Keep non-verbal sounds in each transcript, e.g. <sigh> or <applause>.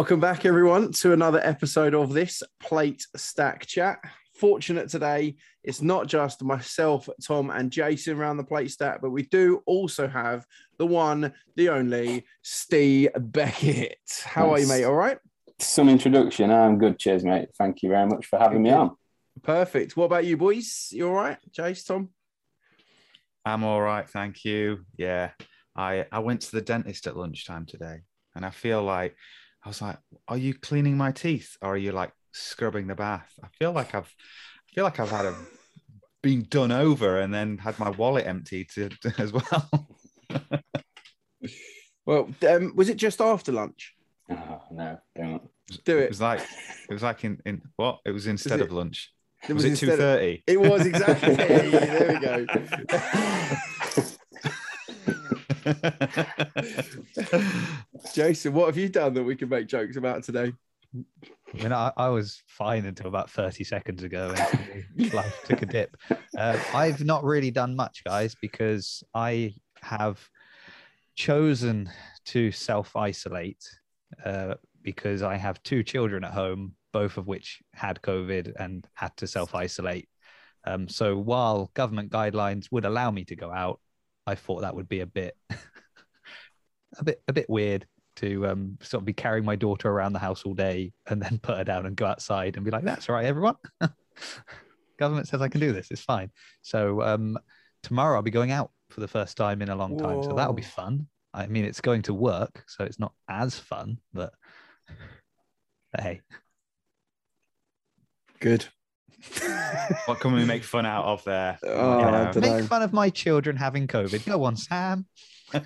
Welcome back, everyone, to another episode of this Plate Stack Chat. Fortunate today, it's not just myself, Tom, and Jason around the Plate Stack, but we do also have the one, the only, Steve Beckett. How are you, mate? All right? Some introduction. I'm good. Cheers, mate. Thank you very much for having me on. Perfect. What about you, boys? You all right, Jace, Tom? I'm all right, thank you. Yeah, I I went to the dentist at lunchtime today, and I feel like I was like, "Are you cleaning my teeth, or are you like scrubbing the bath?" I feel like I've I feel like I've had a been done over and then had my wallet emptied to, <laughs> as well. well, um, was it just after lunch? Oh, no, don't do it. It was like it was like in in what? It was instead it, of lunch. It was, was it two thirty? It was exactly. <laughs> there we go. <laughs> <laughs> Jason, what have you done that we can make jokes about today? I mean, I, I was fine until about 30 seconds ago, and life <laughs> took a dip. Uh, I've not really done much, guys, because I have chosen to self isolate uh, because I have two children at home, both of which had COVID and had to self isolate. Um, so while government guidelines would allow me to go out, I thought that would be a bit, <laughs> a bit, a bit weird to um, sort of be carrying my daughter around the house all day and then <laughs> put her down and go outside and be like, "That's all right, everyone. <laughs> government says I can do this. It's fine." So um, tomorrow I'll be going out for the first time in a long time, Whoa. so that'll be fun. I mean, it's going to work, so it's not as fun, but, but hey, good. <laughs> what can we make fun out of there? <laughs> Oh, Make fun of my children having COVID. Go on, Sam. <laughs>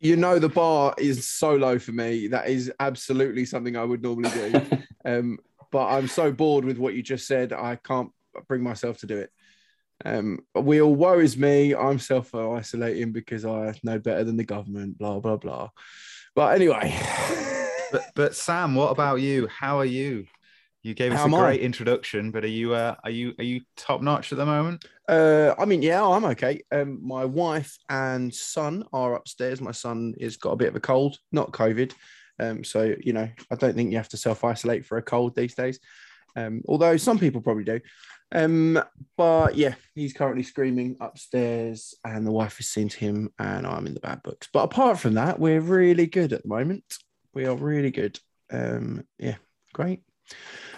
you know the bar is so low for me. That is absolutely something I would normally do. Um, but I'm so bored with what you just said. I can't bring myself to do it. Um, we all worries me. I'm self isolating because I know better than the government. Blah blah blah. But anyway. but, but Sam, what about you? How are you? You gave us How a great I? introduction, but are you uh, are you are you top notch at the moment? Uh, I mean, yeah, I'm okay. Um, my wife and son are upstairs. My son has got a bit of a cold, not COVID. Um, so you know, I don't think you have to self isolate for a cold these days. Um, although some people probably do. Um, but yeah, he's currently screaming upstairs, and the wife is seen him, and I'm in the bad books. But apart from that, we're really good at the moment. We are really good. Um, yeah, great.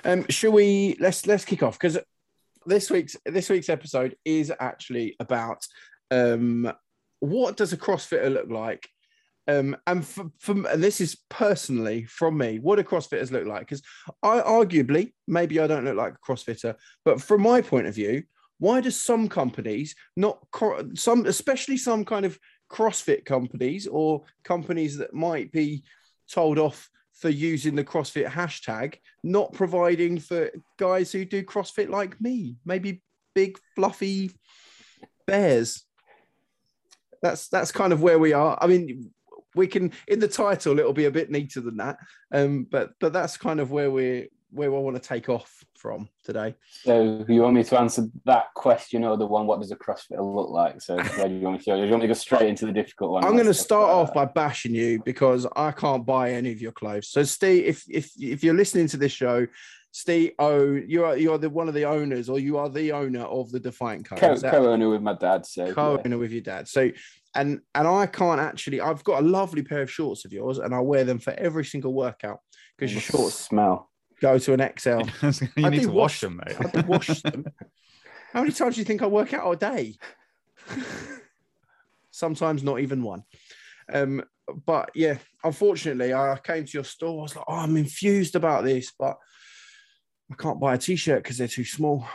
Um, shall we let's let's kick off because this week's this week's episode is actually about um, what does a CrossFitter look like um, and from, from and this is personally from me, what do CrossFitters look like? Because I arguably, maybe I don't look like a CrossFitter, but from my point of view, why do some companies not some, especially some kind of CrossFit companies or companies that might be told off for using the CrossFit hashtag, not providing for guys who do CrossFit like me, maybe big fluffy bears. That's that's kind of where we are. I mean, we can in the title it'll be a bit neater than that, um, but but that's kind of where we're where I want to take off from today. So you want me to answer that question or the one, what does a CrossFitter look like? So where do you want me to go? Do you want me to go straight into the difficult one? I'm going to start off by bashing you because I can't buy any of your clothes. So Steve, if if if you're listening to this show, Steve, oh, you are you are the one of the owners, or you are the owner of the Defiant Co. Co- co-owner with my dad. So co-owner yeah. with your dad. So and and I can't actually. I've got a lovely pair of shorts of yours, and I wear them for every single workout because your shorts smell go to an XL. <laughs> you I need to wash, wash them, mate. I wash them. <laughs> How many times do you think I work out a day? <laughs> Sometimes not even one. Um, but yeah, unfortunately, I came to your store. I was like, oh, I'm infused about this, but I can't buy a t-shirt because they're too small.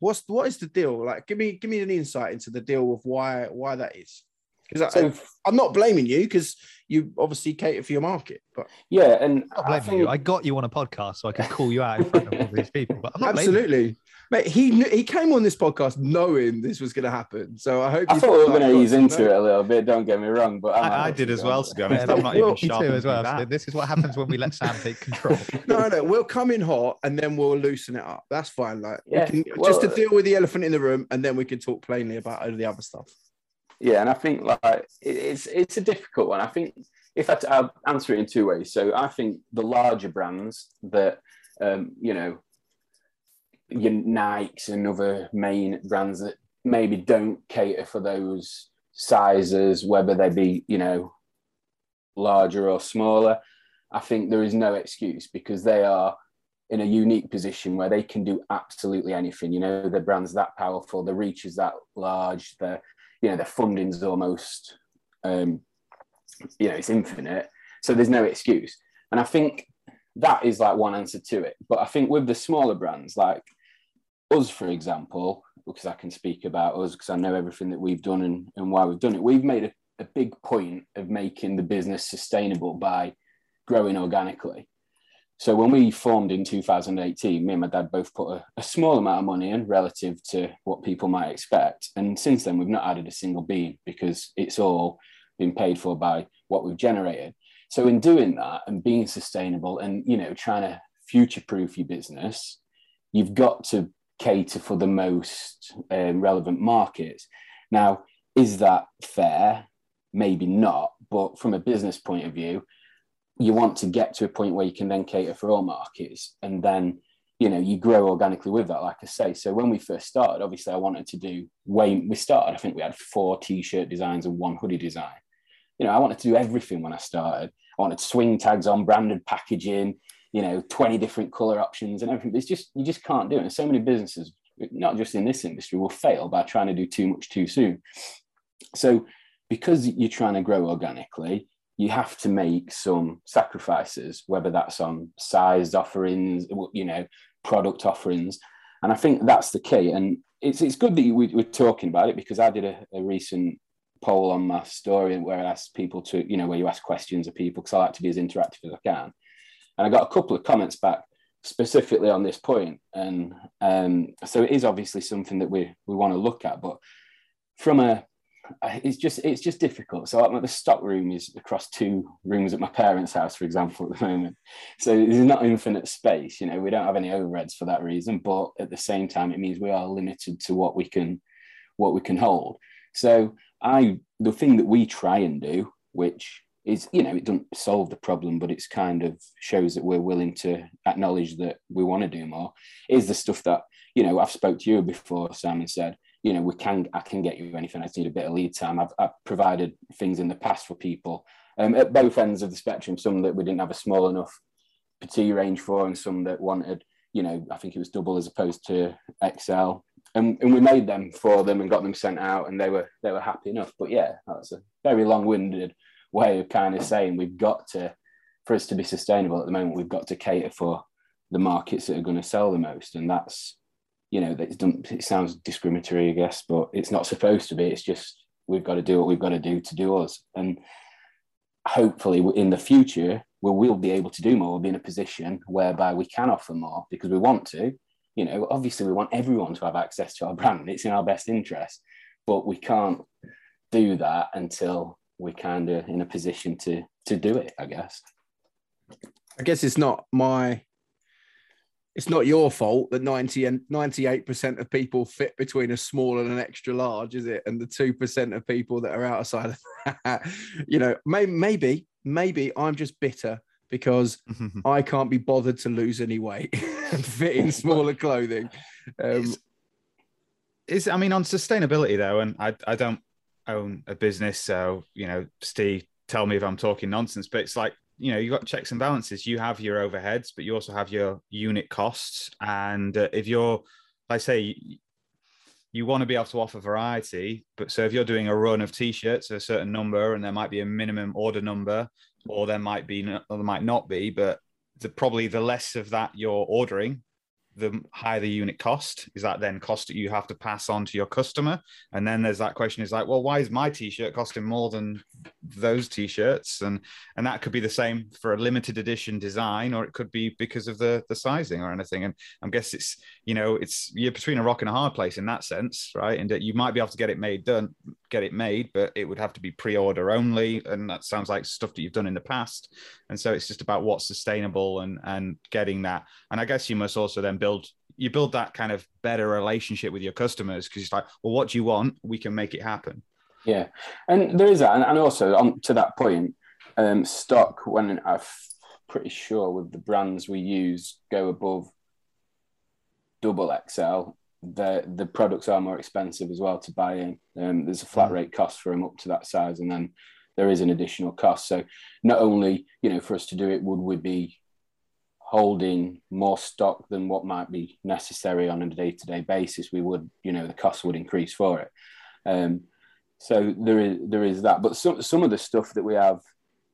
What's what is the deal? Like, give me give me an insight into the deal of why why that is. Because so, I'm not blaming you because you obviously cater for your market. But yeah, and I'm not blaming I think... you. I got you on a podcast so I could call you out in front of all these people. But absolutely, mate. He he came on this podcast knowing this was going to happen. So I hope. I thought we were going to ease into it a little bit. Don't get me wrong, but I, I did as well. To be <laughs> honest, I'm not even sure as well. So this is what happens when we let Sam take control. <laughs> no, no, we'll come in hot and then we'll loosen it up. That's fine. Like yeah, can, well, just to deal with the elephant in the room, and then we can talk plainly about all the other stuff. Yeah, and I think like it's it's a difficult one. I think if I, I'll answer it in two ways. So I think the larger brands that um, you know, your Nikes and other main brands that maybe don't cater for those sizes, whether they be you know larger or smaller. I think there is no excuse because they are in a unique position where they can do absolutely anything. You know, the brand's that powerful, the reach is that large, the you know, the funding's almost um, you know, it's infinite. So there's no excuse. And I think that is like one answer to it. But I think with the smaller brands, like us, for example, because I can speak about us because I know everything that we've done and, and why we've done it, we've made a, a big point of making the business sustainable by growing organically. So when we formed in 2018, me and my dad both put a, a, small amount of money in relative to what people might expect. And since then, we've not added a single bean because it's all been paid for by what we've generated. So in doing that and being sustainable and you know trying to future-proof your business, you've got to cater for the most um, relevant markets. Now, is that fair? Maybe not, but from a business point of view, you want to get to a point where you can then cater for all markets and then you know you grow organically with that like i say. So when we first started obviously i wanted to do way we started i think we had four t-shirt designs and one hoodie design. You know i wanted to do everything when i started. I wanted swing tags on branded packaging you know 20 different color options and everything. It's just you just can't do it. And so many businesses not just in this industry will fail by trying to do too much too soon. So because you're trying to grow organically you have to make some sacrifices, whether that's on size offerings, you know, product offerings. And I think that's the key. And it's, it's good that you, we, are talking about it because I did a, a, recent poll on my story where I asked people to, you know, where you ask questions of people because I like to be as interactive as I can. And I got a couple of comments back specifically on this point. And um, so it is obviously something that we, we want to look at. But from a it's just it's just difficult. So like, the stock room is across two rooms at my parents' house, for example, <laughs> at the moment. So there's not infinite space. You know, we don't have any overheads for that reason. But at the same time, it means we are limited to what we can what we can hold. So I the thing that we try and do, which is you know it doesn't solve the problem, but it's kind of shows that we're willing to acknowledge that we want to do more, is the stuff that you know I've spoke to you before. Simon said you know, we can I can get you anything. I just need a bit of lead time. I've, I've provided things in the past for people um, at both ends of the spectrum. Some that we didn't have a small enough petite range for, and some that wanted, you know, I think it was double as opposed to XL. And, and we made them for them and got them sent out, and they were they were happy enough. But yeah, that's a very long-winded way of kind of saying we've got to, for us to be sustainable at the moment, we've got to cater for the markets that are going to sell the most, and that's you know, it sounds discriminatory, I guess, but it's not supposed to be. It's just we've got to do what we've got to do to do us. And hopefully, in the future, we will be able to do more. We'll be in a position whereby we can offer more because we want to. You know, obviously, we want everyone to have access to our brand. It's in our best interest, but we can't do that until we're kind of in a position to to do it. I guess. I guess it's not my it's not your fault that 90 and 98% of people fit between a small and an extra large, is it? And the 2% of people that are outside of that, <laughs> you know, may, maybe, maybe I'm just bitter because <laughs> I can't be bothered to lose any weight <laughs> and fit in smaller clothing. Um, is I mean, on sustainability though, and I, I don't own a business, so, you know, Steve, tell me if I'm talking nonsense, but it's like you know you've got checks and balances. You have your overheads but you also have your unit costs. And uh, if you're i say you want to be able to offer variety but so if you're doing a run of t-shirts a certain number and there might be a minimum order number or there might be or there might not be but the, probably the less of that you're ordering the higher the unit cost is that then cost that you have to pass on to your customer? And then there's that question is like well why is my t-shirt costing more than those t-shirts? And and that could be the same for a limited edition design or it could be because of the the sizing or anything. And i guess it's you know it's you're between a rock and a hard place in that sense right? And you might be able to get it made done get it made but it would have to be pre-order only. And that sounds like stuff that you've done in the past. And so it's just about what's sustainable and and getting that. And i guess you must also then build you build that kind of better relationship with your customers because it's like well what do you want we can make it happen yeah and there is that and, and also on to that point um, stock when I'm pretty sure with the brands we use go above double XL, the the products are more expensive as well to buy in. Um, there's a flat Mm. rate cost for them up to that size, and then there is an additional cost. So not only you know for us to do it, would we be holding more stock than what might be necessary on a day to day basis? We would, you know, the cost would increase for it. Um, so there is there is that, but some some of the stuff that we have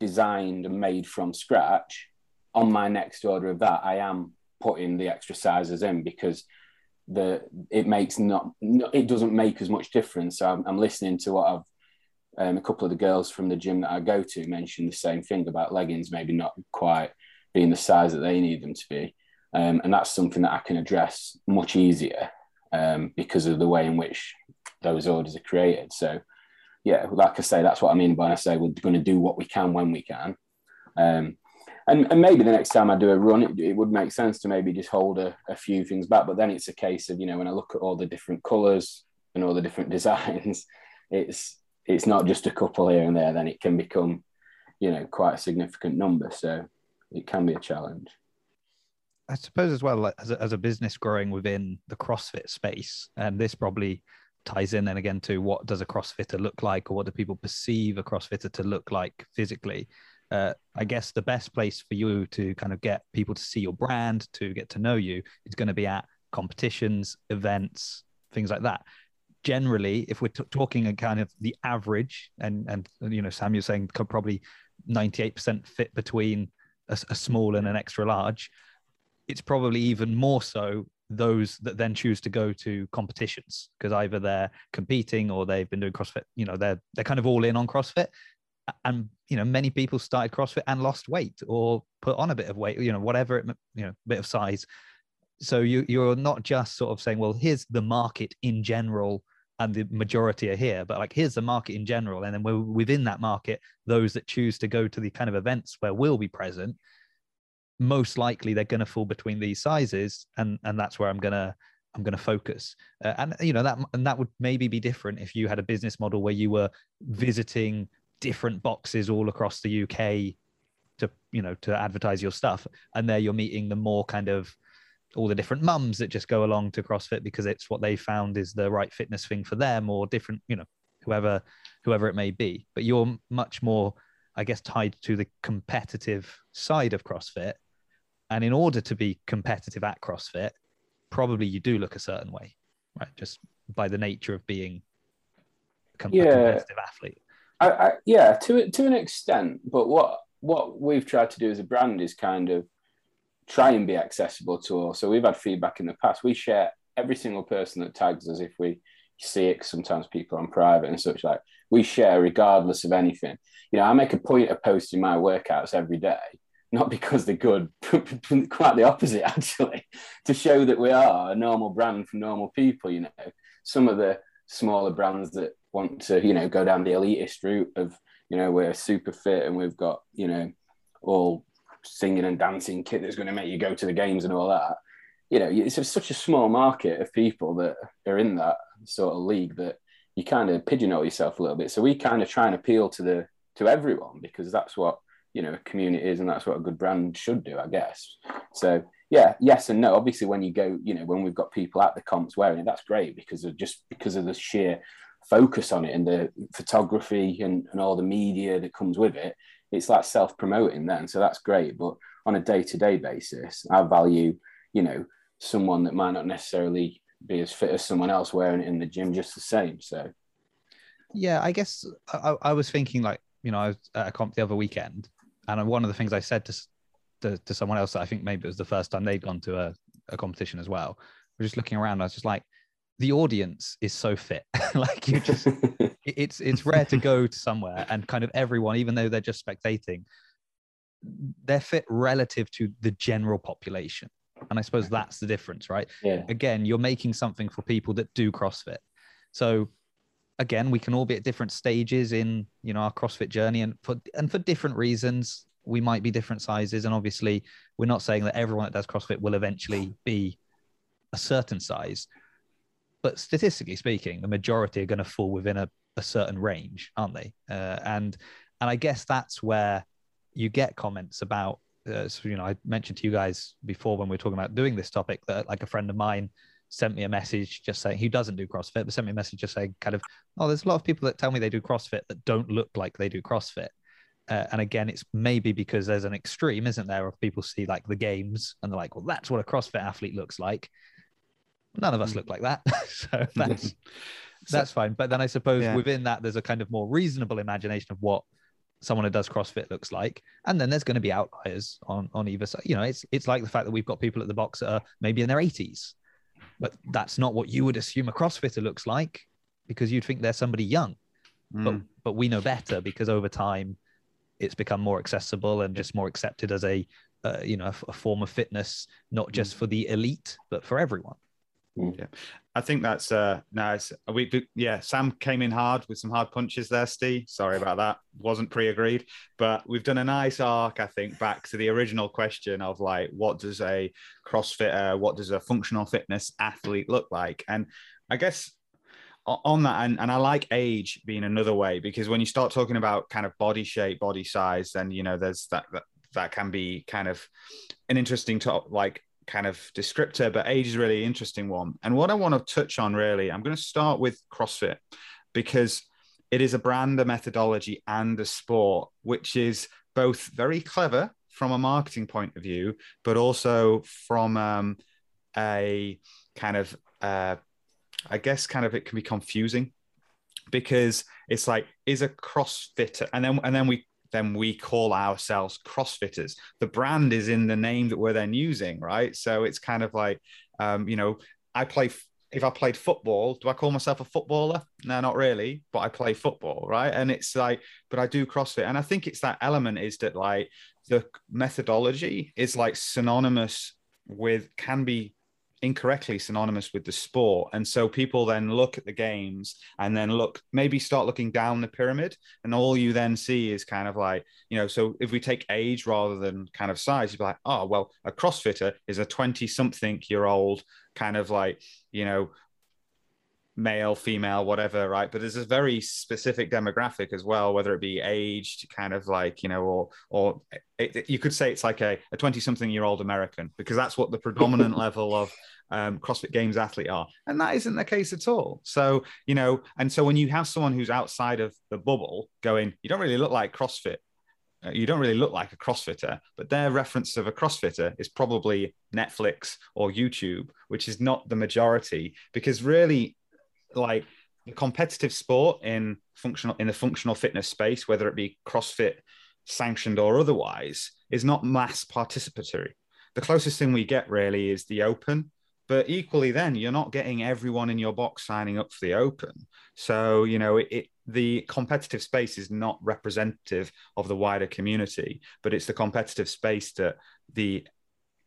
designed and made from scratch on my next order of that, I am putting the extra sizes in because the it makes not it doesn't make as much difference. So I'm, I'm listening to what I've um, a couple of the girls from the gym that I go to mentioned the same thing about leggings maybe not quite being the size that they need them to be, um, and that's something that I can address much easier um, because of the way in which those orders are created. So yeah, like I say, that's what I mean by I say we're going to do what we can when we can. Um, and, and maybe the next time I do a run, it, it would make sense to maybe just hold a, a few things back. But then it's a case of, you know, when I look at all the different colours and all the different <laughs> designs, it's it's not just a couple here and there, then it can become, you know, quite a significant number. So it can be a challenge. I suppose as well, as a, as a business growing within the CrossFit space, and this probably ties in then again to what does a CrossFitter look like, or what do people perceive a CrossFitter to look like physically. Uh, I guess the best place for you to kind of get people to see your brand, to get to know you, is going to be at competitions, events, things like that. Generally, if we're t- talking a kind of the average, and and you know, Sam, you're saying probably 98% fit between a, a small and an extra large it's probably even more so those that then choose to go to competitions because either they're competing or they've been doing CrossFit. You know, they're they're kind of all in on CrossFit, and you know, many people started CrossFit and lost weight or put on a bit of weight. You know, whatever it you know, bit of size. So you you're not just sort of saying, well, here's the market in general. And the majority are here, but like here's the market in general, and then we're within that market. Those that choose to go to the kind of events where we'll be present, most likely they're going to fall between these sizes and and that's where i'm going to i'm going to focus uh, and you know that and that would maybe be different if you had a business model where you were visiting different boxes all across the uk to you know to advertise your stuff and there you're meeting the more kind of all the different mums that just go along to crossfit because it's what they found is the right fitness thing for them or different you know whoever whoever it may be but you're much more i guess tied to the competitive side of crossfit and in order to be competitive at CrossFit, probably you do look a certain way, right? Just by the nature of being a competitive athlete. I, I, yeah, to to an extent. But what what we've tried to do as a brand is kind of try and be accessible to all. So we've had feedback in the past. We share every single person that tags us if we see it. sometimes people on private and such like we share regardless of anything. You know, I make a point of posting my workouts every day, not because they're good, <laughs> quite the opposite actually, to show that we are a normal brand for normal people. You know, some of the smaller brands that want to, you know, go down the elitist route of, you know, we're super fit and we've got, you know, all singing and dancing kit that's going to make you go to the games and all that. You know, it's such a small market of people that are in that sort of league that you kind of pigeonhole yourself a little bit. So we kind of try and appeal to the to everyone because that's what you know a community is and that's what a good brand should do, I guess. So yeah, yes and no. Obviously, when you go, you know, when we've got people at the comps wearing it, that's great because of just because of the sheer focus on it and the photography and, and all the media that comes with it. It's like self promoting then, so that's great. But on a day to day basis, I value, you know, someone that might not necessarily be as fit as someone else wearing it in the gym just the same. So Yeah, I guess I, I was thinking like, you know, I was at a comp the other weekend, and one of the things I said to, to, to someone else that I think maybe it was the first time they'd gone to a, a competition as well. We're just looking around. I was just like, the audience is so fit. <laughs> like you just <laughs> it's it's rare to go to somewhere and kind of everyone even though they're just spectating they're fit relative to the general population. And i suppose that's the difference right? Yeah, again you're making something for people that do crossfit. So again we can all be at different stages in you know our crossfit journey and for and for different reasons we might be different sizes. And obviously we're not saying that everyone that does crossfit will eventually be a certain size but statistically speaking the majority are going to fall within a, a certain range aren't they? Uh, and and i guess that's where you get comments about uh, so, you know i mentioned to you guys before when we were talking about doing this topic that like a friend of mine sent me a message just saying he doesn't do crossfit but sent me a message just saying kind of oh there's a lot of people that tell me they do crossfit that don't look like they do crossfit. Uh, and again it's maybe because there's an extreme isn't there of people see like the games and they're like well that's what a crossfit athlete looks like none of us Mm. look like that <laughs> so <laughs> that's that's fine but then i suppose Yeah. within that there's a kind of more reasonable imagination of what someone who does CrossFit looks like. And then there's going to be outliers on on either side. You know, it's it's like the fact that we've got people at the box that are maybe in their 80s, but that's not what you would assume a CrossFitter looks like because you'd think they're somebody young. But Mm. but we know better because over time it's become more accessible and just more accepted as a uh, you know a form of fitness, not just for the elite but for everyone. I think that's uh nice. We yeah. Sam came in hard with some hard punches there, Steve. Sorry about that. Wasn't pre-agreed, but we've done a nice arc. I think back to the original question of like, what does a CrossFitter, what does a functional fitness athlete look like? And I guess on that, and, and I like age being another way because when you start talking about kind of body shape, body size, then you know there's that that, that can be kind of an interesting top like kind of descriptor, but age is really interesting one. And what I want to touch on really, I'm going to start with CrossFit because it is a brand, a methodology, and a sport, which is both very clever from a marketing point of view, but also from um, a kind of, uh, I guess, kind of it can be confusing because it's like, is a CrossFitter, and then and then we then we call ourselves CrossFitters. The brand is in the name that we're then using, right? So it's kind of like, um, you know, I play. If I played football, do I call myself a footballer? No, not really, but I play football, right? And it's like, but I do CrossFit, and I think it's that element is that like the methodology is like synonymous with can be incorrectly synonymous with the sport. And so people then look at the games and then look maybe start looking down the pyramid. And all you then see is kind of like you know so if we take age rather than kind of size you'd be like oh well a crossfitter is a 20 something year old kind of like you know male female whatever right but there's a very specific demographic as well whether it be aged kind of like you know or or it, it- you could say it's like a 20 something year old american because that's what the predominant <laughs> level of um, CrossFit Games athlete are. And that isn't the case at all. So, you know, and so when you have someone who's outside of the bubble going, you don't really look like CrossFit, uh, you don't really look like a CrossFitter, but their reference of a CrossFitter is probably Netflix or YouTube, which is not the majority because really, like, the competitive sport in functional in the functional fitness space, whether it be CrossFit sanctioned or otherwise, is not mass participatory. The closest thing we get really is the open, but equally then you're not getting everyone in your box signing up for the open so you know it, it, the competitive space is not representative of the wider community but it's the competitive space that the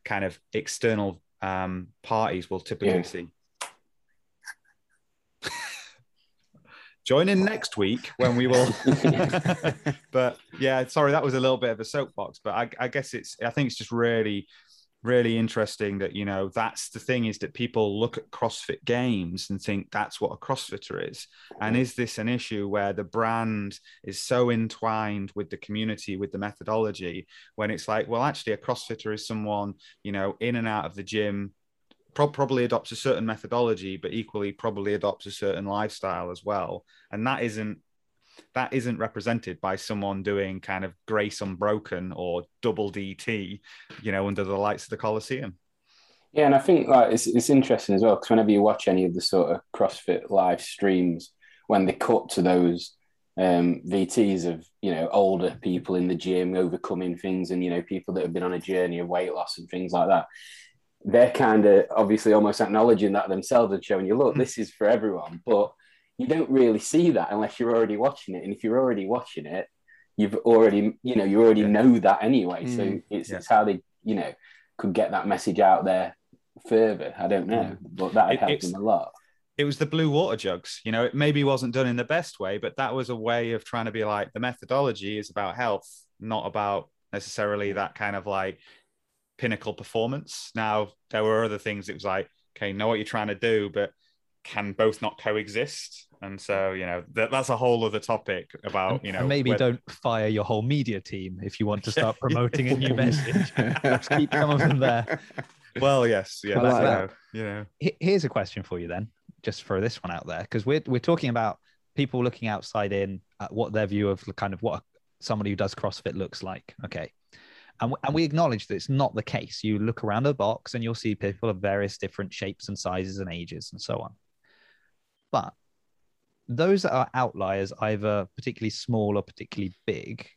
kind of external um, parties will typically Yeah. see join in next week when we will <laughs> but yeah sorry that was a little bit of a soapbox but I, I guess it's i think it's just really really interesting that you know that's the thing is that people look at CrossFit games and think that's what a CrossFitter is. And is this an issue where the brand is so entwined with the community, with the methodology, when it's like, well, actually, a CrossFitter is someone you know in and out of the gym. Pro- Probably adopts a certain methodology, but equally probably adopts a certain lifestyle as well, and that isn't that isn't represented by someone doing kind of Grace Unbroken or double DT, you know, under the lights of the Coliseum. Yeah, and I think like it's it's interesting as well because whenever you watch any of the sort of CrossFit live streams, when they cut to those um, VTs of you know older people in the gym overcoming things, and you know people that have been on a journey of weight loss and things like that, they're kind of obviously almost acknowledging that themselves and showing you, look, this is for everyone, but you don't really see that unless you're already watching it, and if you're already watching it, you've already you know you already Yeah. know that anyway. So Mm, it's yeah. it's how they you know could get that message out there further. I don't know, but that It- helped them a lot. It was the blue water jugs, you know, it maybe wasn't done in the best way, but that was a way of trying to be like the methodology is about health, not about necessarily that kind of like pinnacle performance. Now, there were other things it was like, okay, know what you're trying to do, but can both not coexist. And so, you know, that, that's a whole other topic about, you know, and maybe whether- don't fire your whole media team if you want to start <laughs> promoting a new <laughs> message. Just keep some of them there. Well, yes, yeah, like you know, you know, Here's a question for you then, just throw this one out there, because we're we're talking about people looking outside in at what their view of the kind of what somebody who does CrossFit looks like. Okay. And, w- and we acknowledge that it's not the case. You look around a box and you'll see people of various different shapes and sizes and ages and so on. But those that are outliers, either particularly small or particularly big,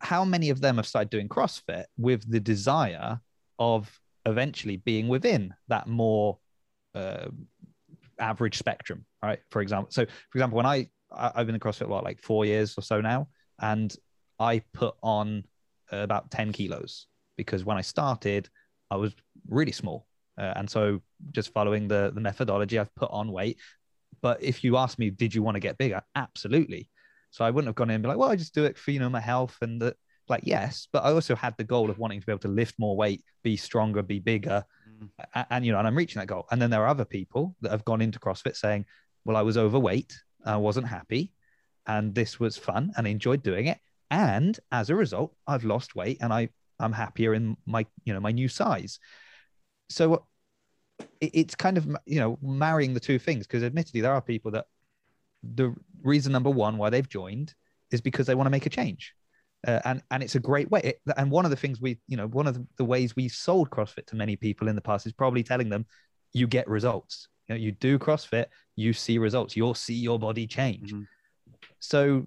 how many of them have started doing CrossFit with the desire of eventually being within that more uh, average spectrum, right? For example, so for example, when I, I've been in CrossFit what like four years or so now, and I put on about ten kilos because when I started, I was really small, uh, and so just following the the methodology, I've put on weight. But if you ask me, did you want to get bigger? Absolutely. So I wouldn't have gone in and be like, well, I just do it for you know my health and the like. Yes, but I also had the goal of wanting to be able to lift more weight, be stronger, be bigger, a- and, you know, and I'm reaching that goal. And then there are other people that have gone into CrossFit saying, "Well, I was overweight, I wasn't happy, and this was fun, and I enjoyed doing it, and as a result, I've lost weight, and I I'm happier in my you know my new size." So it, it's kind of you know marrying the two things because admittedly there are people that the reason number one why they've joined is because they want to make a change. Uh, and and it's a great way. It- and one of the things we, you know, one of the, the ways we sold CrossFit to many people in the past is probably telling them, you get results. You know, you do CrossFit, you see results. You'll see your body change. Mhm. So,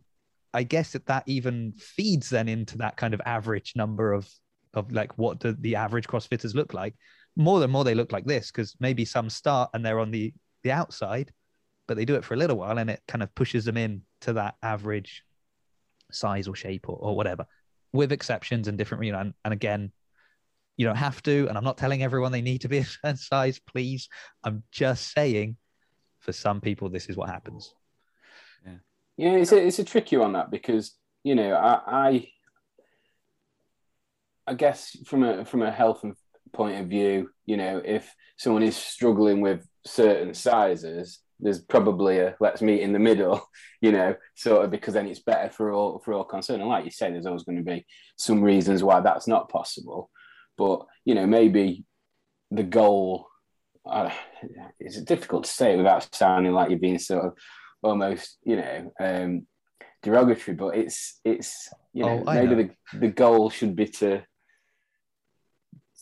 I guess that that even feeds then into that kind of average number of of like what do the average CrossFitters look like? More than more, they look like this because maybe some start and they're on the the outside, but they do it for a little while and it kind of pushes them in to that average size or shape or, or whatever with exceptions and different you know and, and again you don't have to and i'm not telling everyone they need to be <laughs> a certain size please i'm just saying for some people this is what happens Yeah, it's a, it's a tricky one that because you know I, I I guess from a from a health point of view, you know, if someone is struggling with certain sizes, there's probably a let's meet in the middle, <laughs> you know, sort of because then it's better for all for all concerned. And like you say, there's always going to be some reasons why that's not possible, but you know, maybe the goal. Uh, <sighs> it's difficult to say without sounding like you're being sort of almost, you know, um, derogatory, but it's it's you know Oh, I maybe know. the the goal should be to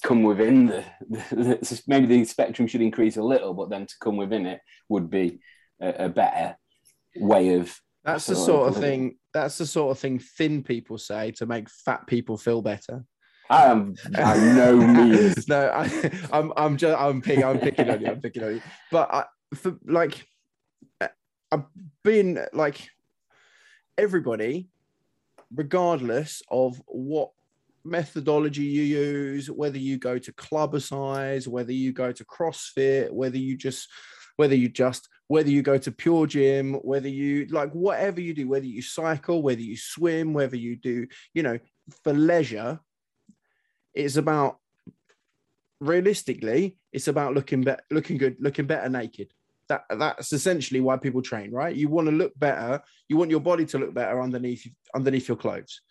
come within the, the, the maybe the spectrum should increase a little, but then to come within it would be a, a better way of That's the Sort of of thing. That's the sort of thing thin people say to make fat people feel better. I am by no <laughs> means no, I, I'm I'm just I'm picking I'm picking on you. I'm picking on you. But I, for like, I've been like everybody, regardless of what methodology you use, whether you go to club size, whether you go to CrossFit, whether you just whether you just whether you go to pure gym whether you like whatever you do whether you cycle whether you swim whether you do you know for leisure it's about realistically it's about looking better looking good looking better naked that that's essentially why people train right you want to look better you want your body to look better underneath underneath your clothes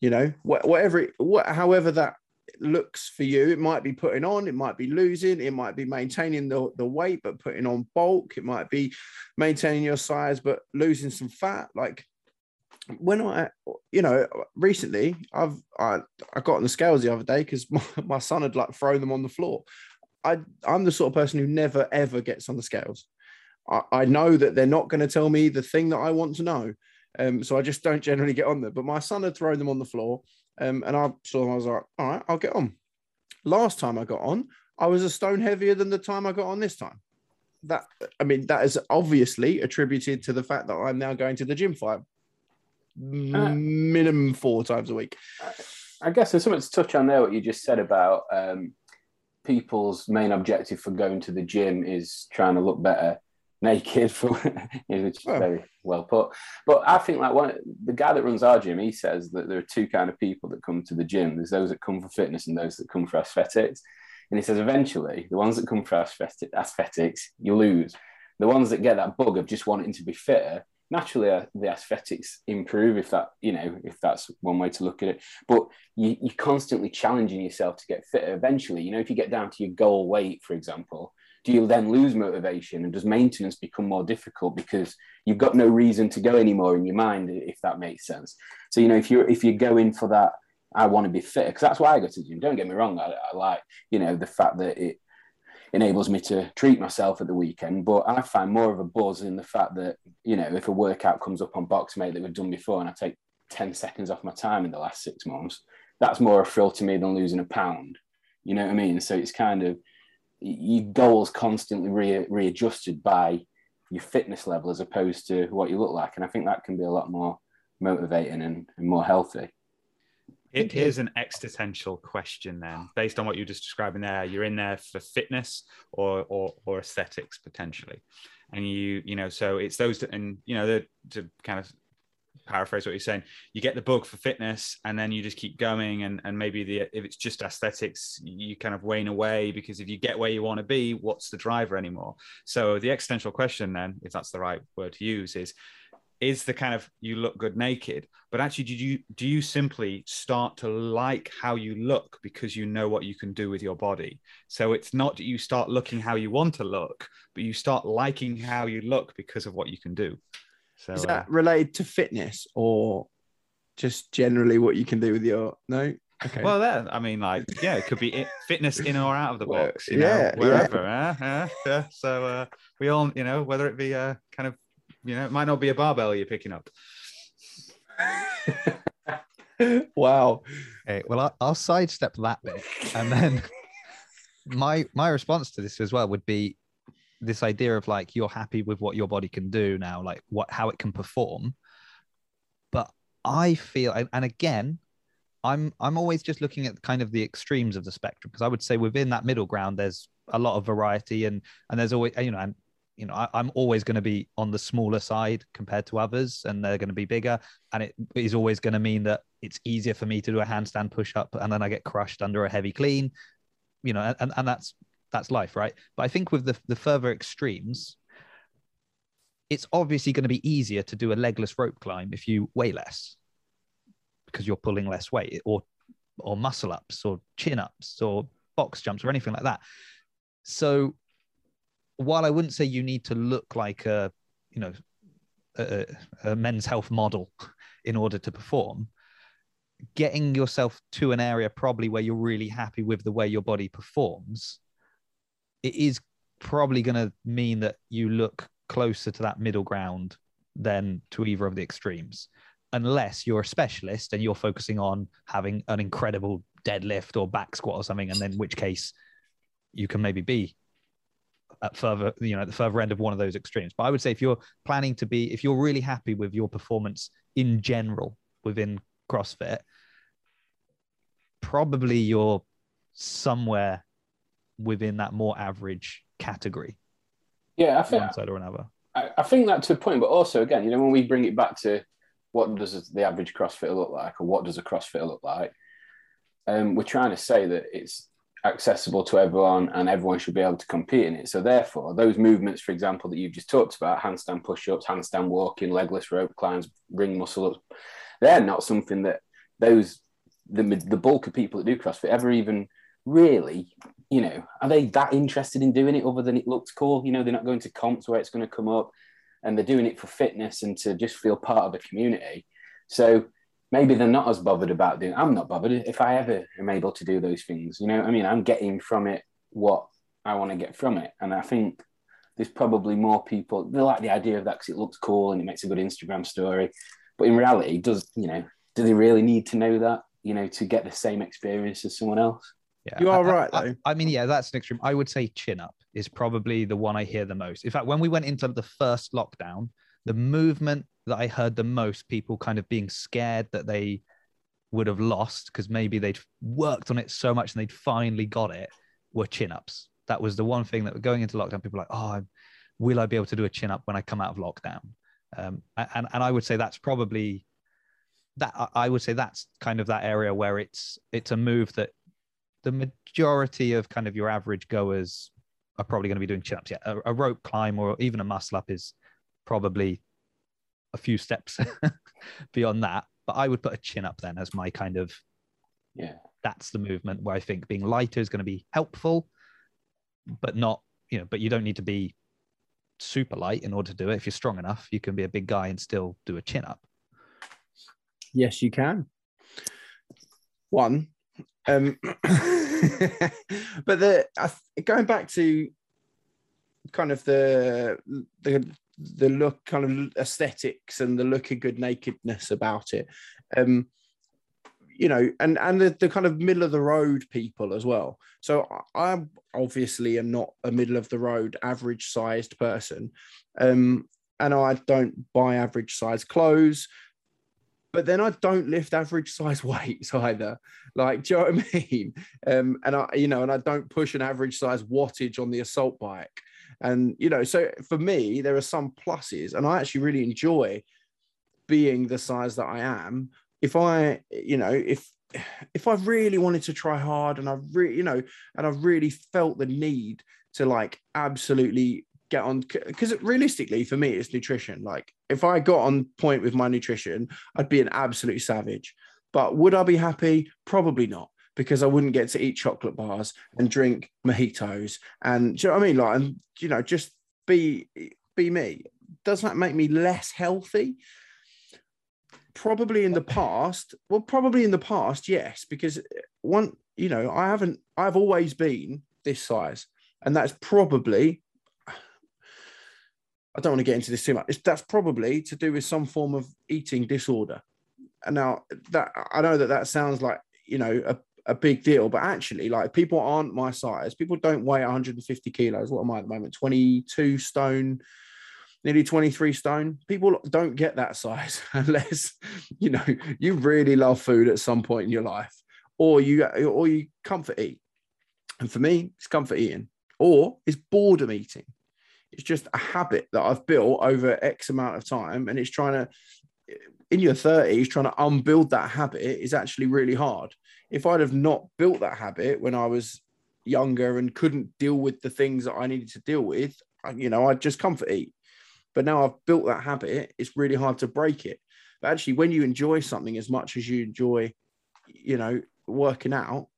you know wh- whatever it, however that looks for you it might be putting on it might be losing it might be maintaining the, the weight but putting on bulk it might be maintaining your size but losing some fat like when I, you know, recently I've I, I got on the scales the other day because <laughs> my, my son had like thrown them on the floor. I I'm the sort of person who never ever gets on the scales. I, I know that they're not going to tell me the thing that I want to know, um, so I just don't generally get on there. But my son had thrown them on the floor, um, and I saw them. I was like, all right, I'll get on. Last time I got on, I was a stone heavier than the time I got on this time. That I mean, that is obviously attributed to the fact that I'm now going to the gym five minimum four times a week. I guess there's something to touch on there. What you just said about um, people's main objective for going to the gym is trying to look better naked, for <laughs> which is very well put. But I think like one the guy that runs our gym, he says that there are two kind of people that come to the gym. There's those that come for fitness and those that come for aesthetics. And he says eventually the ones that come for aesthetics, you lose. The ones that get that bug of just wanting to be fitter, naturally uh, the aesthetics improve if that you know if that's one way to look at it. But you, you're constantly challenging yourself to get fitter eventually. You know if you get down to your goal weight for example do you then lose motivation and does maintenance become more difficult because you've got no reason to go anymore in your mind if that makes sense? So you know if you're if you're going for that i want to be fit because that's why i go to the gym don't get me wrong I, I like you know the fact that it enables me to treat myself at the weekend. But I find more of a buzz in the fact that, you know, if a workout comes up on Boxmate that we've done before and I take 10 seconds off my time in the last six months, that's more a thrill to me than losing a pound. You know what I mean? So it's kind of your goals constantly re- readjusted by your fitness level as opposed to what you look like. And I think that can be a lot more motivating and, and more healthy. It is an existential question then, based on what you're just describing there. You're in there for fitness or or, or aesthetics potentially, and you you know so it's those and you know the, to kind of paraphrase what you're saying, you get the bug for fitness and then you just keep going and and maybe the if it's just aesthetics, you kind of wane away because if you get where you want to be, what's the driver anymore? So the existential question then, if that's the right word to use, is is the kind of you look good naked but actually do you do you simply start to like how you look because you know what you can do with your body so it's not that you start looking how you want to look but you start liking how you look because of what you can do so is that uh, related to fitness or just generally what you can do with your no Okay. Well, that I mean, like, yeah, it could be it, fitness in or out of the box, you <laughs> yeah, know, wherever. Yeah. Uh, yeah. So uh, we all, you know, whether it be uh, kind of you know, it might not be a barbell you're picking up. <laughs> wow. Okay, well, I'll, I'll sidestep that bit, and then <laughs> my my response to this as well would be this idea of like you're happy with what your body can do now, like what how it can perform. But I feel, and, and again, I'm I'm always just looking at kind of the extremes of the spectrum because I would say within that middle ground there's a lot of variety and and there's always you know and you know, I, am always going to be on the smaller side compared to others, and they're going to be bigger. And it is always going to mean that it's easier for me to do a handstand push up, and then I get crushed under a heavy clean. You know, and, and that's that's life, right? But I think with the the further extremes, it's obviously going to be easier to do a legless rope climb if you weigh less because you're pulling less weight, or or muscle ups, or chin ups, or box jumps, or anything like that. So while I wouldn't say you need to look like a, you know, a, a men's health model in order to perform, getting yourself to an area probably where you're really happy with the way your body performs, it is probably going to mean that you look closer to that middle ground than to either of the extremes unless you're a specialist and you're focusing on having an incredible deadlift or back squat or something and then in which case you can maybe be at further, you know, at the further end of one of those extremes. But I would say if you're planning to be, if you're really happy with your performance in general within CrossFit, probably you're somewhere within that more average category. Yeah, I think one side or another. I, I think that to a point, but also again, you know, when we bring it back to what does the average CrossFitter look like, or what does a CrossFitter look like, um, we're trying to say that it's accessible to everyone and everyone should be able to compete in it. So therefore, those movements, for example, that you've just talked about, handstand push-ups, handstand walking, legless rope climbs, ring muscle ups, they're not something that those the the bulk of people that do CrossFit ever even really, you know, are they that interested in doing it other than it looks cool? You know, they're not going to comps where it's going to come up and they're doing it for fitness and to just feel part of a community. So maybe they're not as bothered about doing. I'm not bothered if I ever am able to do those things. You know, I mean, I'm getting from it what I want to get from it, and I think there's probably more people they like the idea of that because it looks cool and it makes a good Instagram story. But in reality, does you know, do they really need to know that? You know, to get the same experience as someone else. Yeah, you are I, right. I, I, mean, yeah, that's an extreme. I would say chin up is probably the one I hear the most. In fact, when we went into the first lockdown, the movement that I heard the most people kind of being scared that they would have lost because maybe they'd worked on it so much and they'd finally got it were chin ups. That was the one thing that going into lockdown, people were like, oh, will I be able to do a chin up when I come out of lockdown? Um, and, and I would say that's probably that I would say that's kind of that area where it's it's a move that the majority of kind of your average goers are probably going to be doing chin ups. Yeah, a, a rope climb or even a muscle up is probably a few steps <laughs> beyond that. But I would put a chin up then as my kind of Yeah. that's the movement where I think being lighter is going to be helpful, but not, you know, but you don't need to be super light in order to do it. If you're strong enough, you can be a big guy and still do a chin up. Yes, you can. One, um, <laughs> but the going back to kind of the the the look, kind of aesthetics and the look of good nakedness about it. Um, you know, and and the, the kind of middle of the road people as well. So I- obviously am not a middle of the road average sized person, um, and I don't buy average size clothes but then I don't lift average size <laughs> weights either. Like, do you know what I mean? <laughs> Um, and I, you know, and I don't push an average size wattage on the assault bike. And you know, so for me, there are some pluses, and I actually really enjoy being the size that I am. If I, you know, if if I really wanted to try hard and I really, you know, and I really felt the need to like absolutely get on because realistically for me it's nutrition. Like if i got on point with my nutrition i'd be an absolute savage. But would i be happy? Probably not because i wouldn't get to eat chocolate bars and drink mojitos. And you know what i mean? Like and you know just be be me. Does that make me less healthy? Probably in the past. Well probably in the past yes because one you know i haven't i've always been this size and that's probably I don't want to get into this too much. It's, that's probably to do with some form of eating disorder. And now that I know that that sounds like you know a, a big deal, but actually, like people aren't my size. People don't weigh 150 kilos. What am I at the moment? 22 stone, nearly 23 stone. People don't get that size <laughs> unless you know you really love food at some point in your life, or you or you comfort eat. And for me, it's comfort eating, or it's boredom eating it's just a habit that I've built over X amount of time, and it's trying to, in your thirties, trying to unbuild that habit is actually really hard. If I'd have not built that habit when I was younger and couldn't deal with the things that I needed to deal with, you know, I'd just comfort eat. But now I've built that habit, it's really hard to break it. But actually, when you enjoy something as much as you enjoy, you know, working out,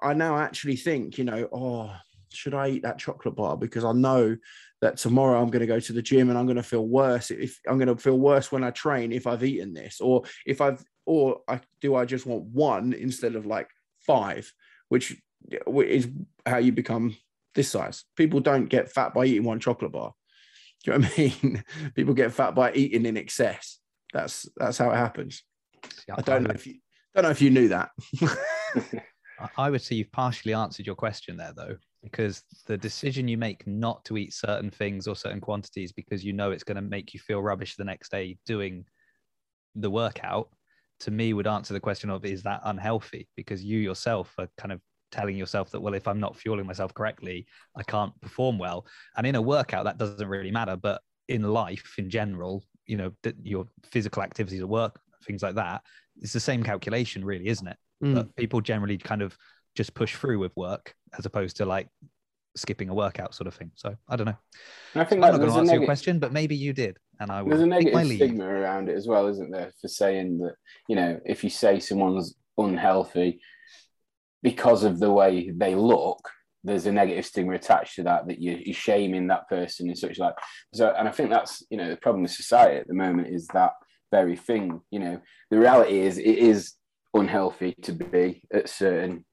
I now actually think, you know, oh, should I eat that chocolate bar? Because I know that tomorrow I'm going to go to the gym and I'm going to feel worse. If I'm going to feel worse when I train if I've eaten this, or if I've, or I do I just want one instead of like five, which is how you become this size. People don't get fat by eating one chocolate bar. Do you know what I mean? <laughs> People get fat by eating in excess. That's that's how it happens. Yeah, I don't know if you don't know if you knew that. <laughs> <laughs> I- I would say you've partially answered your question there, though, because the decision you make not to eat certain things or certain quantities because you know it's going to make you feel rubbish the next day doing the workout, to me, would answer the question of is that unhealthy? Because you yourself are kind of telling yourself that, well, if I'm not fueling myself correctly, I can't perform well. And in a workout, that doesn't really matter. But in life in general, you know, that your physical activities at work, things like that, it's the same calculation, really, isn't it? Mm. but people generally kind of just push through with work as opposed to like skipping a workout sort of thing. So I don't know. I think I'm not going to a, answer your question, but maybe you did, and I there's a will take my negative stigma around it as well, isn't there? For saying that, you know, if you say someone's unhealthy because of the way they look, there's a negative stigma attached to that that you, you're shaming that person and such like. So, and I think that's you know the problem with society at the moment is that very thing. You know, the reality is it is unhealthy to be at certain,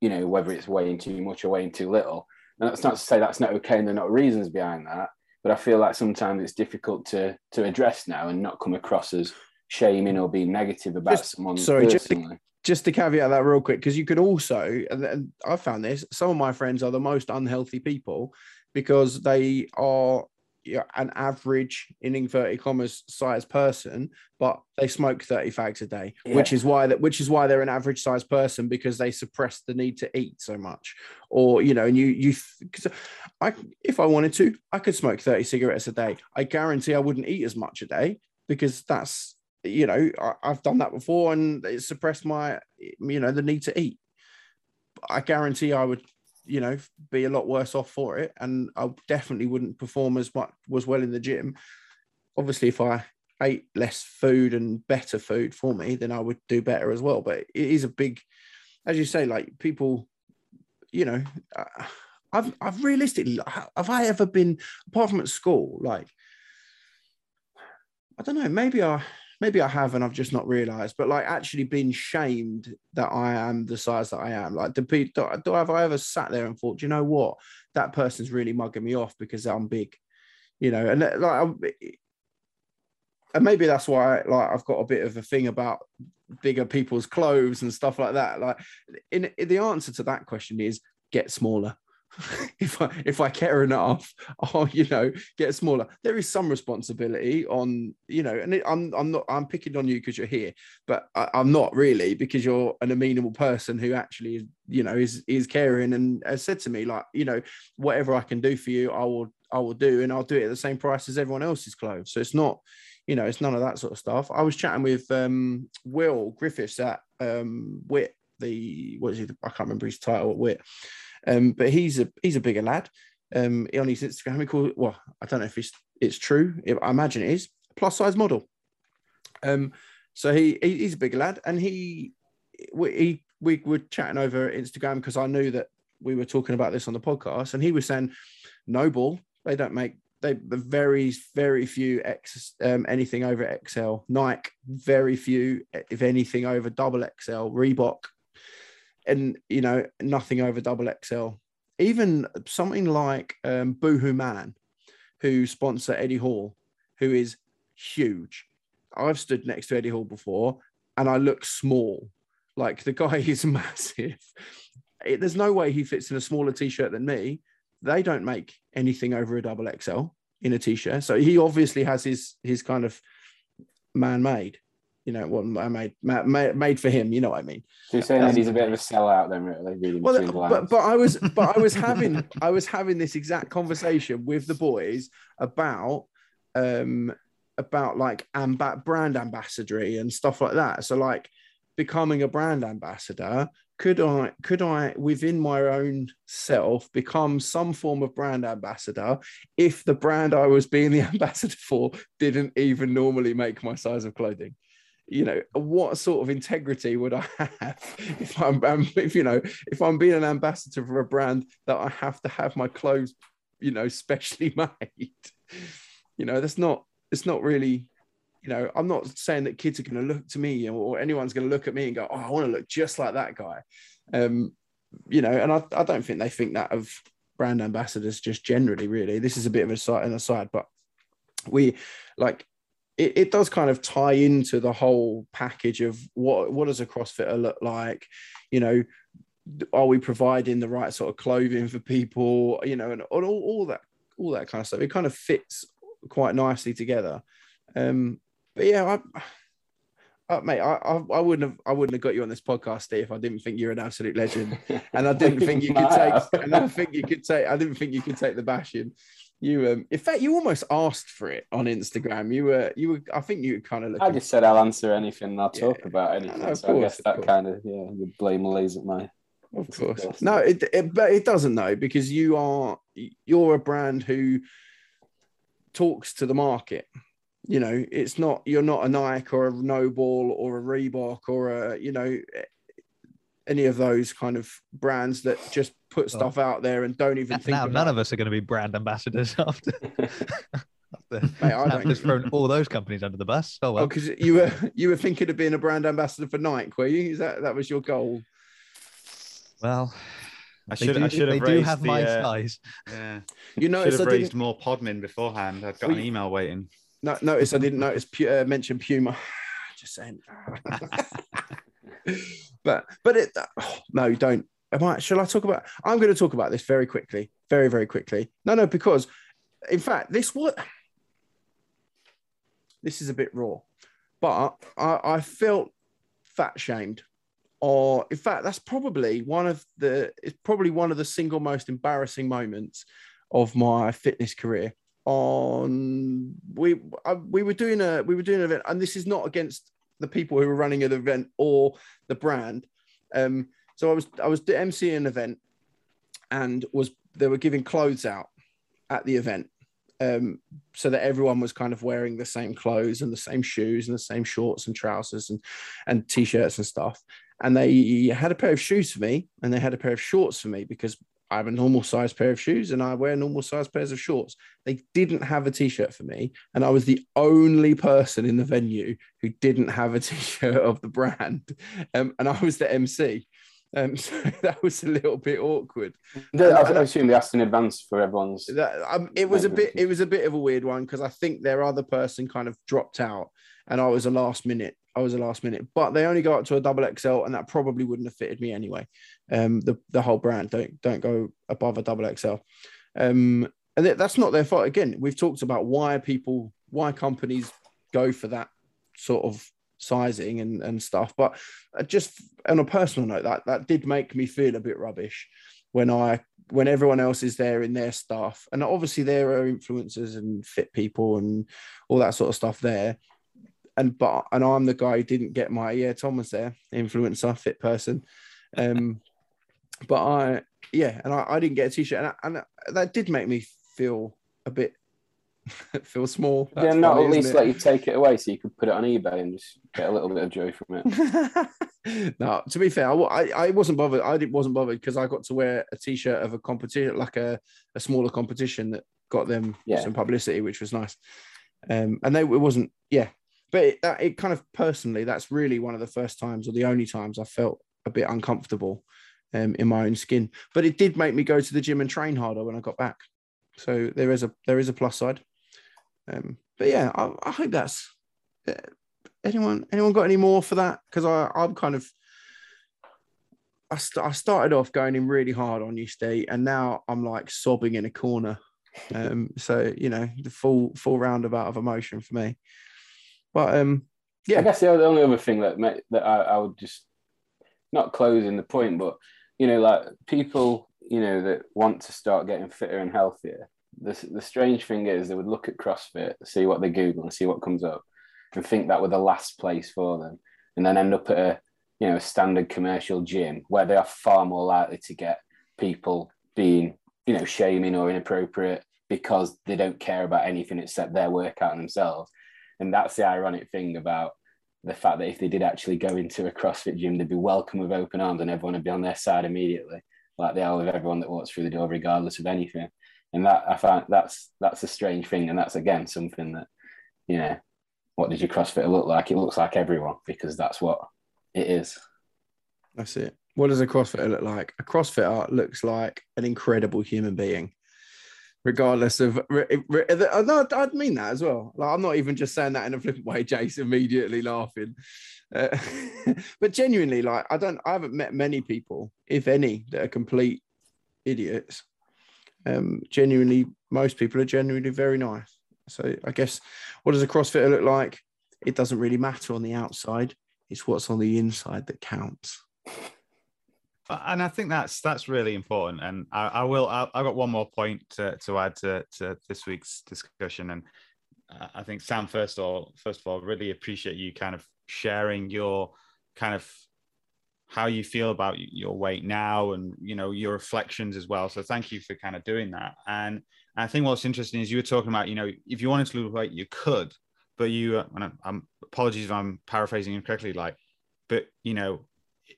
you know, whether it's weighing too much or weighing too little. And that's not to say that's not okay and there are not reasons behind that. But I feel like sometimes it's difficult to to address now and not come across as shaming or being negative about Just- someone sorry, just to- just to caveat that real quick, because you could also, I found this, some of my friends are the most unhealthy people because they are you know, an average, in inverted commas, size person, but they smoke 30 fags a day, which is why that which is why they're an average size person because they suppress the need to eat so much. Or, you know, and you you because I if I wanted to, I could smoke 30 cigarettes a day. I guarantee I wouldn't eat as much a day because that's you know I, i've done that before and it suppressed my you know the need to eat I guarantee I would, you know, be a lot worse off for it, and I definitely wouldn't perform as much was well in the gym. Obviously, if I ate less food and better food for me, then I would do better as well. But it is a big, as you say, like people, you know, uh, I've I've realistically have I ever been apart from at school like I don't know maybe I maybe I have and I've just not realized but like actually being shamed that I am the size that I am. Like do, do, do have I ever sat there and thought you know what? That person's really mugging me off because I'm big you know? And like and maybe that's why like I've got a bit of a thing about bigger people's clothes and stuff like that. Like in, in the answer to that question is get smaller <laughs> if I if I care enough, <laughs> I'll you know get smaller. There is some responsibility on you know, and it, I'm I'm not I'm picking on you because you're here, but I, am not really because you're an amenable person who actually is you know is is caring and has said to me like you know whatever I can do for you, I will I will do, and I'll do it at the same price as everyone else's clothes. So it's not you know it's none of that sort of stuff. I was chatting with um, Will Griffiths at um, Wit the what is he? I can't remember his title at Wit um, but he's a he's a bigger lad. Um, on his Instagram, he called well, I don't know if it's it's true. I imagine it is plus size model. Um, so he, he he's a bigger lad, and he we he, we were chatting over Instagram because I knew that we were talking about this on the podcast, and he was saying Noble they don't make they very very few X um, anything over XL. Nike very few if anything over double XL. Reebok and you know nothing over double XL. Even something like um, Boohoo Man, who sponsor Eddie Hall, who is huge. I've stood next to Eddie Hall before, and I look small. Like the guy <laughs> is massive. It, there's no way he fits in a smaller t-shirt than me. They don't make anything over a double XL in a t-shirt, so he obviously has his his kind of man-made you know, what I made, made made for him. You know what I mean? So you're saying that he's a bit of a sellout, then, really? Reading well, but, but I was, but I was <laughs> having, I was having this exact conversation with the boys about, um, about like amb- brand ambassadory and stuff like that. So like becoming a brand ambassador, could I, could I, within my own self, become some form of brand ambassador if the brand I was being the <laughs> ambassador for didn't even normally make my size of clothing? You know what sort of integrity would i have <laughs> if i'm um, if you know if i'm being an ambassador for a brand that i have to have my clothes you know specially <laughs> made? You know that's not it's not really you know i'm not saying that kids are going to look to me or anyone's going to look at me and go oh i want to look just like that guy. Um you know and I, I don't think they think that of brand ambassadors just generally really. This is a bit of a side an aside but we like it, it does kind of tie into the whole package of what what does a CrossFitter look like, you know, are we providing the right sort of clothing for people, you know, and all, all that all that kind of stuff. It kind of fits quite nicely together. Um, but yeah, I, uh, mate, I, I, I, wouldn't have I wouldn't have got you on this podcast, Steve, if I didn't think you're an absolute legend, and I didn't think you could <laughs> take, and I think you could take, I didn't think you could take the bashing. You, um, in fact, you almost asked for it on Instagram. You were, you were. I think you kind of. Looking... I just said I'll answer anything. I'll talk about anything. No, so course, I guess that kind of yeah, the blame lays at my. Of course. No, it, it, but it doesn't though because you are you're a brand who talks to the market. You know, it's not you're not a Nike or a Noble or a Reebok or a you know any of those kind of brands that just put stuff out there and don't even think. Now, none of us are going to be brand ambassadors <laughs> after. after <laughs> Mate, I just thrown all those companies under the bus. Oh well, because oh, you were you were thinking of being a brand ambassador for Nike, were you? Is that that was your goal? Well, I should, do, I should have they do have the, my uh, size. Yeah, <laughs> you know, should have raised more Podmin beforehand. I've got well, an email waiting. No, notice I didn't notice uh, mention Puma. <sighs> Just saying. But but it oh, no, don't. Am I? Shall I talk about? I'm going to talk about this very quickly, very very quickly. No, no, because in fact, this what this is a bit raw, but I, I felt fat shamed. Or in fact, that's probably one of the it's probably one of the single most embarrassing moments of my fitness career. On we I, we were doing a we were doing an event, and this is not against the people who were running an event or the brand. Um, So I was I was emceeing an event, and was they were giving clothes out at the event, um, so that everyone was kind of wearing the same clothes and the same shoes and the same shorts and trousers and and t-shirts and stuff. And they had a pair of shoes for me, and they had a pair of shorts for me because I have a normal size pair of shoes and I wear normal size pairs of shorts. They didn't have a t-shirt for me, and I was the only person in the venue who didn't have a <laughs> t-shirt of the brand, um, and I was the MC. Um, <laughs> so that was a little bit awkward. I, I assume they asked in advance for everyone's. That, um, it was a bit. It was a bit of a weird one because I think their other person kind of dropped out, and I was a last minute. I was a last minute, but they only got up to a double XL, and that probably wouldn't have fitted me anyway. Um, the the whole brand. Don't don't go above a double XL, um, and that's not their fault. Again, we've talked about why people, why companies go for that sort of sizing and, and stuff. But uh, just on a personal note, that that did make me feel a bit rubbish when I when everyone else is there in their stuff, and obviously there are influencers and fit people and all that sort of stuff there. And but and I'm the guy who didn't get my yeah Tom was there influencer fit person. Um but I yeah and I, I didn't get a t-shirt and, I, and that did make me feel a bit <laughs> feel small. That's yeah not funny, at least let you take it away so you could put it on eBay and just get a little bit of joy from it. <laughs> No to be fair I, I wasn't bothered I wasn't bothered because I got to wear a t-shirt of a competition like a, a smaller competition that got them yeah. some publicity which was nice. Um and they it wasn't yeah. But it, that, it kind of personally, that's really one of the first times or the only times I felt a bit uncomfortable um, in my own skin. But it did make me go to the gym and train harder when I got back. So there is a there is a plus side. Um, but yeah, I, I hope that's uh, anyone anyone got any more for that because I I'm kind of I, st- I started off going in really hard on you, Steve, and now I'm like sobbing in a corner. Um, <laughs> so you know the full full roundabout of emotion for me. But um, yeah, I guess the only other thing that that I, I would just not closing the point, but you know, like people, you know, that want to start getting fitter and healthier. The, the strange thing is they would look at CrossFit, see what they Google and see what comes up, and think that were the last place for them, and then end up at a you know a standard commercial gym where they are far more likely to get people being you know shaming or inappropriate because they don't care about anything except their workout and themselves and that's the ironic thing about the fact that if they did actually go into a CrossFit gym, they'd be welcome with open arms and everyone would be on their side immediately, like they are with everyone that walks through the door, regardless of anything. And that I find that's that's a strange thing, and that's again something that you know, what does your CrossFit look like? It looks like everyone because that's what it is. That's it. What does a CrossFitter look like? A CrossFitter looks like an incredible human being regardless of no, I'd mean that as well. Like, I'm not even just saying that in a flippant way. <laughs> Jace immediately laughing, uh, <laughs> but genuinely, like I don't, I haven't met many people, if any, that are complete idiots. Um, genuinely, most people are genuinely very nice. So I guess what does a CrossFitter look like? It doesn't really matter on the outside. It's what's on the inside that counts and I think that's that's really important. And I, I will. I, have got one more point to, to add to, to this week's discussion. And I think Sam, first of all, first of all, really appreciate you kind of sharing your kind of how you feel about your weight now, and you know your reflections as well. So thank you for kind of doing that. And I think what's interesting is you were talking about, you know, if you wanted to lose weight, you could, but you. And I'm apologies if I'm paraphrasing incorrectly, like, but you know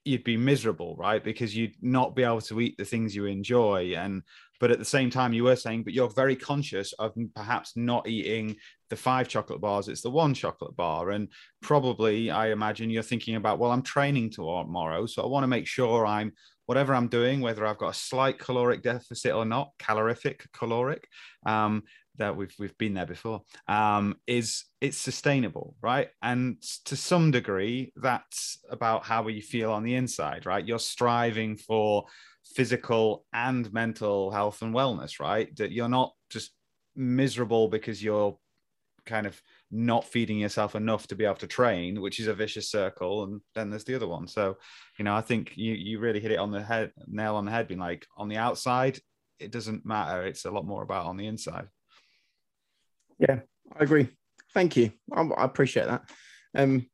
you'd be miserable right? Because you'd not be able to eat the things you enjoy. And but at the same time you were saying but you're very conscious of perhaps not eating the five chocolate bars it's the one chocolate bar. And probably i imagine you're thinking about well i'm training tomorrow so i want to make sure i'm whatever i'm doing whether i've got a slight caloric deficit or not calorific caloric um, that we've we've been there before um, is it's sustainable right? And to some degree that's about how you feel on the inside right? You're striving for physical and mental health and wellness right? That you're not just miserable because you're kind of not feeding yourself enough to be able to train which is a vicious circle and then there's the other one. So you know i think you you really hit it on the head nail on the head being like on the outside it doesn't matter. It's a lot more about on the inside yeah, I agree. Thank you. I, I appreciate that. Um,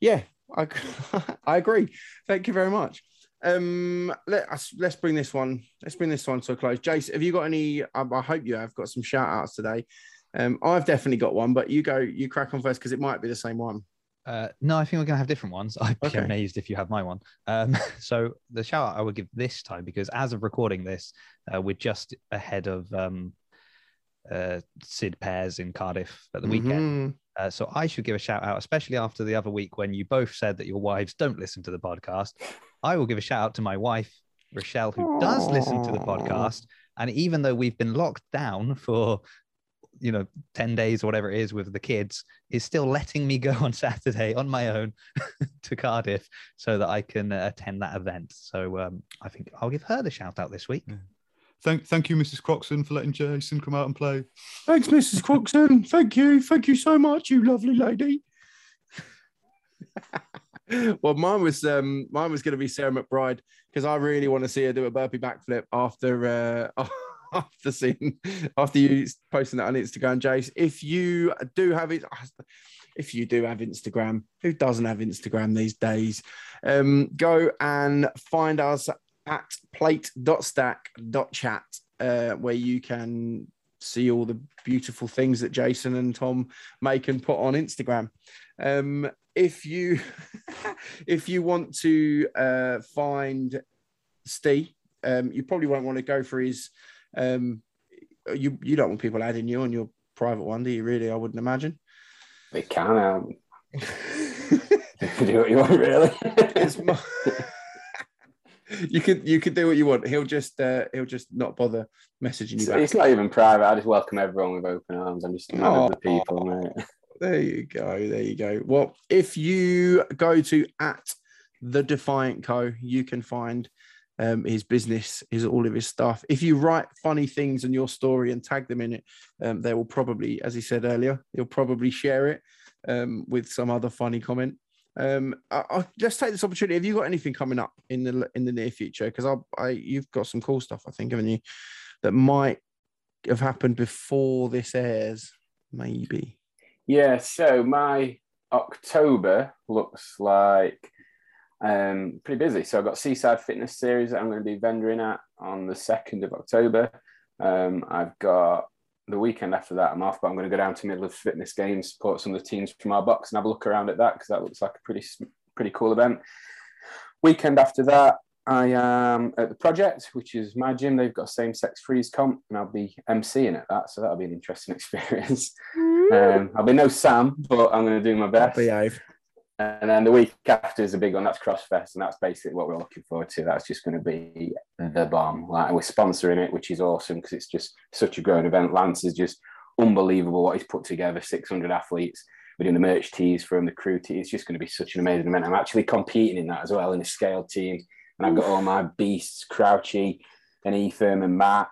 yeah, I, <laughs> I agree. Thank you very much. Um, let us let's bring this one. Let's bring this one to a close. Jace, have you got any? I, I hope you have got some shout outs today. Um, I've definitely got one, but you go, you crack on first because it might be the same one. Uh, no, I think we're going to have different ones. <laughs> I'd be Okay. amazed if you have my one. Um, <laughs> so the shout out I would give this time because as of recording this, uh, we're just ahead of um, uh, Sid Pears in Cardiff at the weekend. Mhm. Uh, so I should give a shout out, especially after the other week when you both said that your wives don't listen to the podcast. I will give a shout out to my wife, Rochelle, who does listen to the podcast. And even though we've been locked down for, you know, 10 days or whatever it is with the kids, is still letting me go <laughs> on Saturday on my own <laughs> to Cardiff so that I can uh, attend that event. So um, I think I'll give her the shout out this week. Thank, thank you, Mrs. Croxon, for letting Jason come out and play. Thanks, Mrs. Croxon. Thank you. Thank you so much, you lovely lady. <laughs> well, mine was um mine was going to be Sarah McBride because I really want to see her do a burpee backflip after uh <laughs> after seeing after you posting that on Instagram, Jace. If you do have it, if you do have Instagram, who doesn't have Instagram these days? Um, go and find us at plate.stack.chat, uh, where you can see all the beautiful things that Jason and Tom make and put on Instagram. Um, if you <laughs> if you want to uh, find Steve, um, you probably won't want to go for his. Um, you you don't want people adding you on your private one, do you? Really, I wouldn't imagine. They can um, <laughs> <laughs> do what you want, really. it's. You could you could do what you want. He'll just uh, he'll just not bother messaging you It's, back. it's not even private. I just welcome everyone with open arms. I'm just mad at the people, mate. There you go. There you go. Well, if you go to at the Defiant Co, you can find um, his business, his all of his stuff. If you write funny things in your story and tag them in it, um, they will probably, as he said earlier, he'll probably share it um, with some other funny comment. Um, I, I, let's take this opportunity. Have you got anything coming up in the in the near future? Because I, I, you've got some cool stuff, I think, haven't you? That might have happened before this airs, maybe. Yeah, so my October looks like um, pretty busy. So I've got Seaside Fitness Series that I'm going to be vendoring at on the 2nd of October. Um, I've got the weekend after that, I'm off, but I'm going to go down to Middle of Fitness Games, support some of the teams from our box and have a look around at that because that looks like a pretty, pretty cool event. Weekend after that, I am at the project, which is my gym. They've got a same sex freeze comp, and I'll be emceeing at that. So that'll be an interesting <laughs> experience. Um, I'll be no Sam, but I'm going to do my best. Behave. And then the week after is a big one. That's CrossFest, and that's basically what we're looking forward to. That's just going to be the bomb. Like we're sponsoring it, which is awesome because it's just such a growing event. Lance is just unbelievable what he's put together. 600 athletes. We're doing the merch tees from the crew tee. It's just going to be such an amazing event. I'm actually competing in that as well in a scale team, and I've got all my beasts, Crouchy, and Ethan and Matt,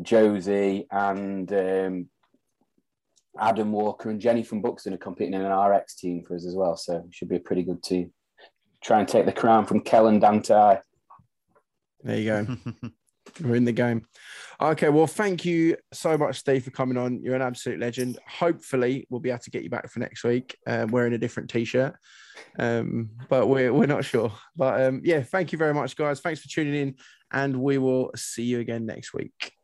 Josie, and um, Adam Walker and Jenny from Buxton are competing in an RX team for us as well. So it should be a pretty good team. Try and take the crown from Kellen Dante. There you go. <laughs> We're in the game. Okay, well, thank you so much, Steve, for coming on. You're an absolute legend. Hopefully, we'll be able to get you back for next week uh, wearing a different t-shirt, um, but we're we're not sure. But um, yeah, thank you very much, guys. Thanks for tuning in, and we will see you again next week.